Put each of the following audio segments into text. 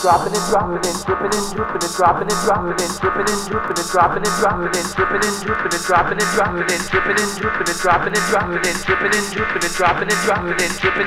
dropping and dropping and dripping and dripping and dropping and dropping and dripping and dripping and dropping and dropping and dripping and dripping and dropping and dropping and dripping and dripping and dropping and dropping and dripping and dripping and dropping and dropping and dripping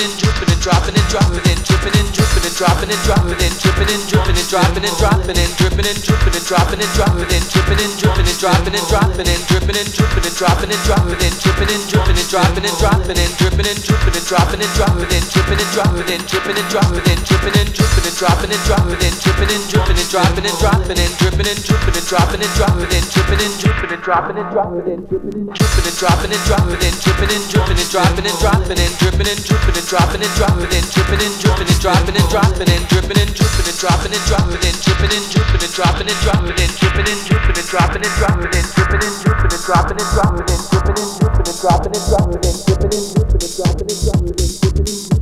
and dripping and dropping and dropping and dripping and dripping and dropping and dropping and dripping and dripping and dropping and dropping and dripping and dripping and dropping and dropping and dripping and dripping and dropping and dropping and dripping and dripping and dropping and dropping and dripping and dripping and dropping and dropping and dripping and dripping and dropping and dropping and dripping and dripping and dropping and dropping and dripping and dropping and dripping and dropping and dripping and dropping and dropping and dripping and dripping and dropping and dropping and dripping and dripping and dropping and dropping and dripping and dripping and dropping and dropping and dripping and dripping and dropping and dropping and dripping and dripping and dropping and dropping and dripping and dripping and dropping and dropping and dripping and dripping and dropping and dropping and dripping and dripping and dropping and dropping and dripping and dripping and dropping and dropping and dripping and dripping and dropping and dropping and dripping and dripping and dropping and dropping and dripping and dripping and dropping and dropping and dripping and dripping and dropping and dropping and dripping and dripping and dropping and dropping and dripping and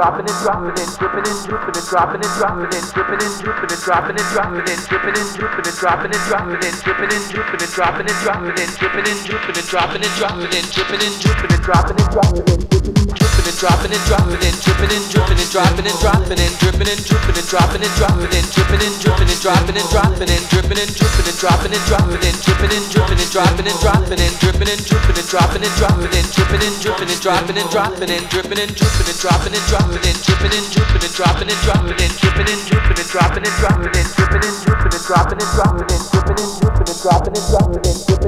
dropping and dropping and dripping and dripping and dropping and dropping and dripping and dripping and dropping and dropping and dripping and dripping and dropping and dropping and dripping and dripping and dropping and dropping and dripping and dripping and dropping and dropping and dripping and dripping and dropping and dropping and dropping and dropping and dripping and dripping and dropping and dropping and dripping and dripping and dropping and dropping and dripping and dripping and dropping and dropping and dripping and dripping and dropping and dropping and dripping and dripping and dropping and dropping and dripping and dripping and dropping and dropping and dripping and dripping and dropping and dropping and dripping and dripping and dropping and dropping and dripping and dripping and dropping and dropping and dripping and dripping and dropping and dropping and dripping and dripping and dropping and dropping and dripping and dripping and dropping and dropping and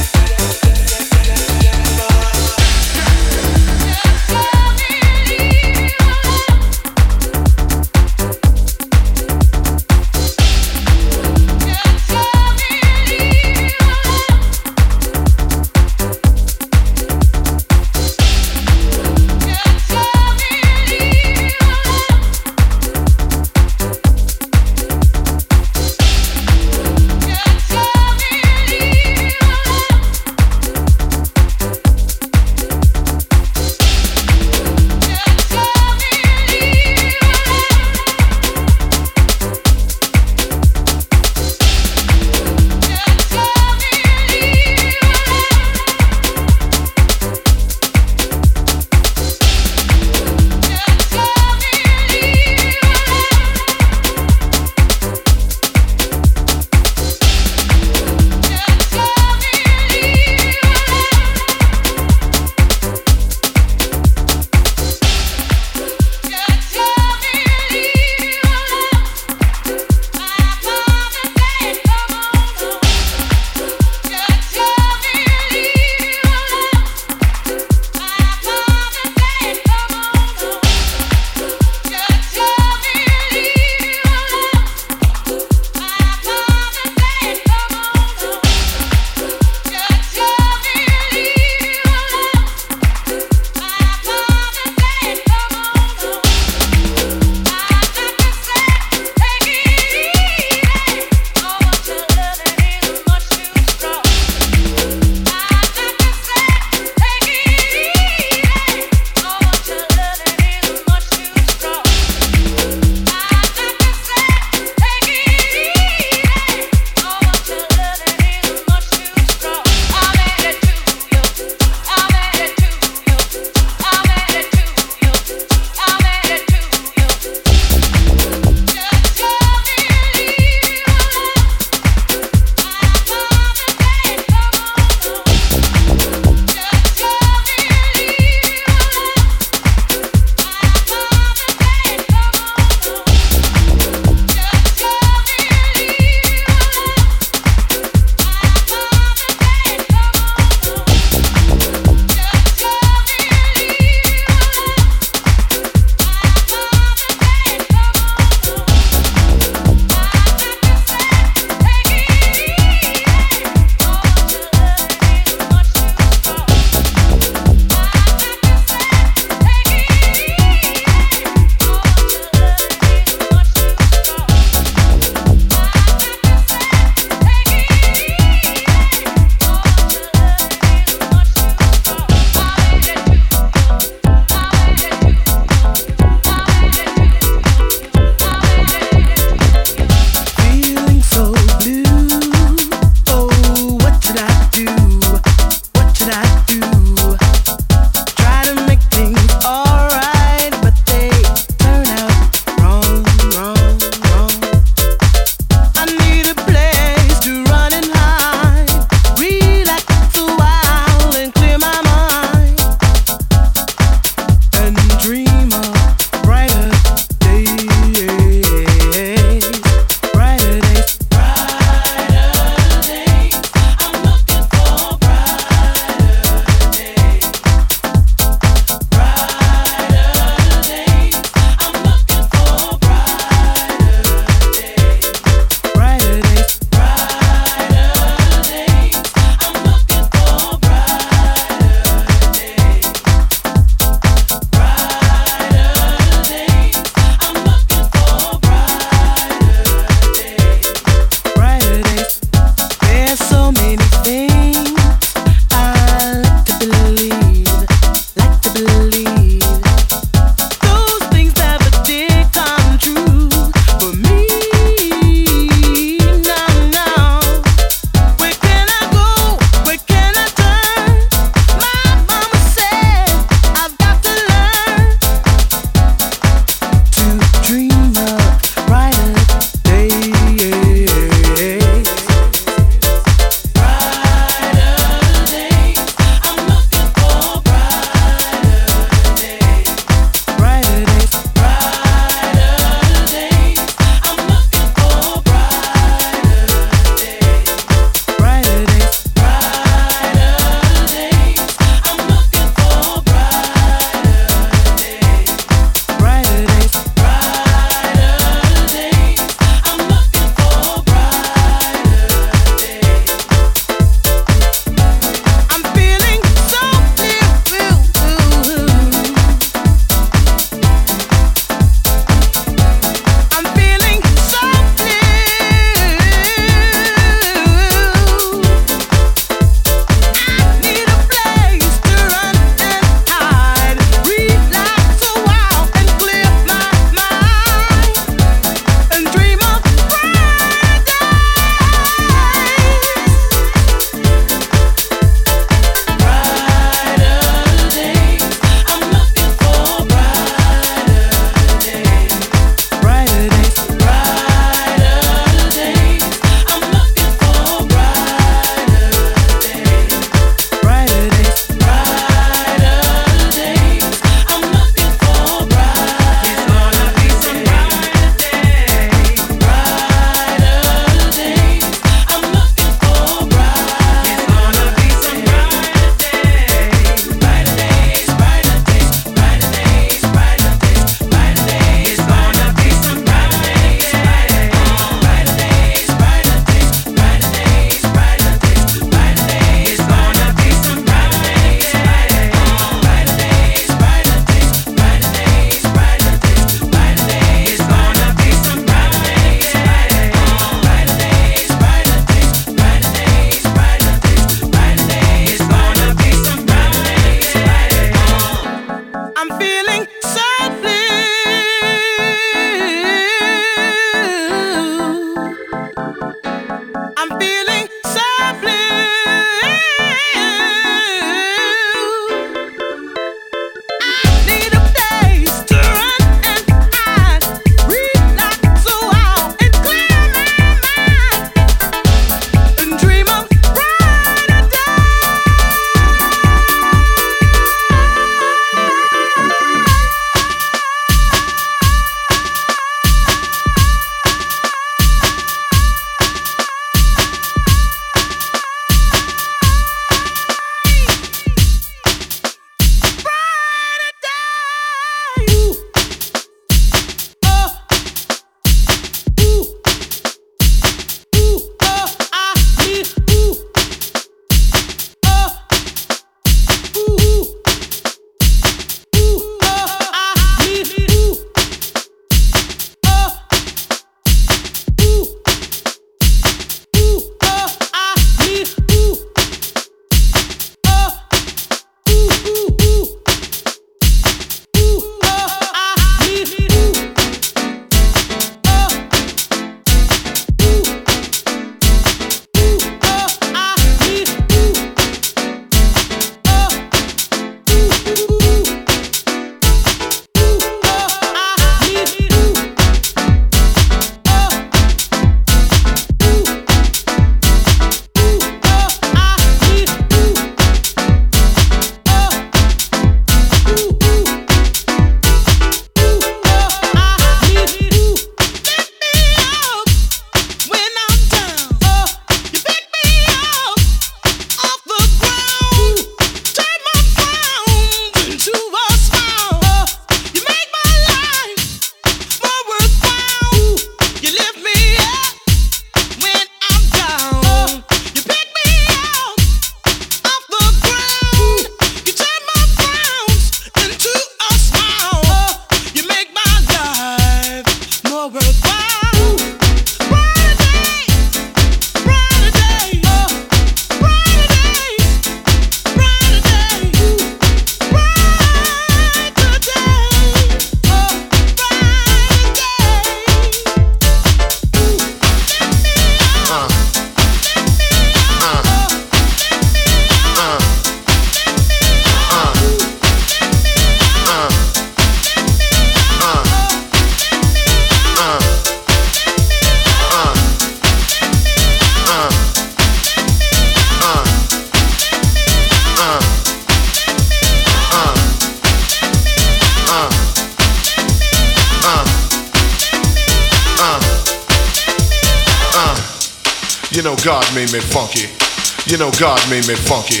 God made me funky.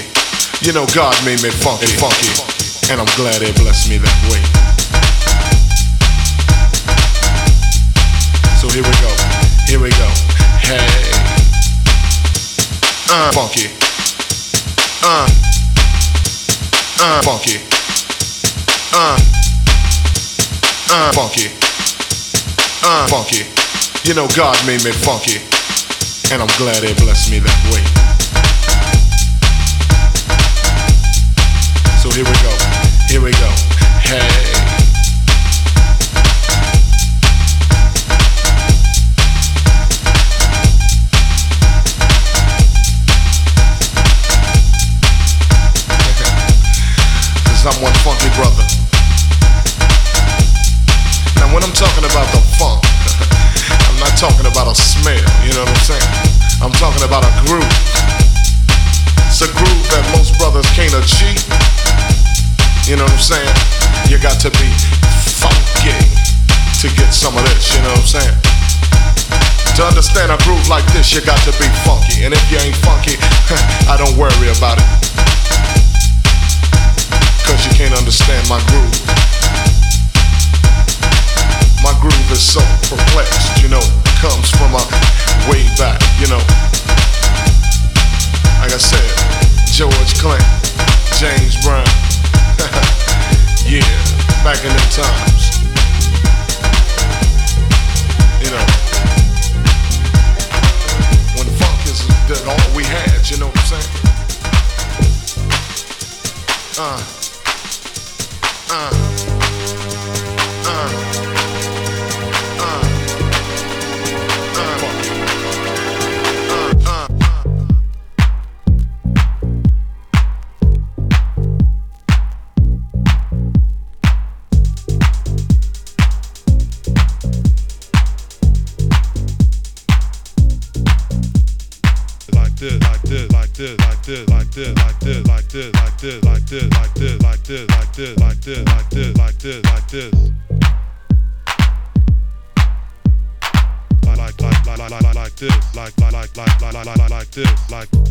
You know God made me funky, funky. And I'm glad He blessed me that way. So here we go. Here we go. Hey. Uh, funky. Uh. Uh, funky. Uh. Uh, funky. Uh, funky. You know God made me funky. And I'm glad He blessed me that way. Here we go. Here we go. Hey. I'm one funky brother. Now when I'm talking about the funk, I'm not talking about a smell, you know what I'm saying? I'm talking about a groove. It's a groove that most brothers can't achieve. You know what I'm saying? You got to be funky to get some of this, you know what I'm saying? To understand a groove like this, you got to be funky. And if you ain't funky, I don't worry about it. Cause you can't understand my groove. My groove is so perplexed, you know, comes from a way back, you know. Like I said, George Clinton, James Brown. Yeah, back in them times. You know. When funk is all we had, you know what I'm saying? Uh, uh. like like like like like like this like like like like like like like this like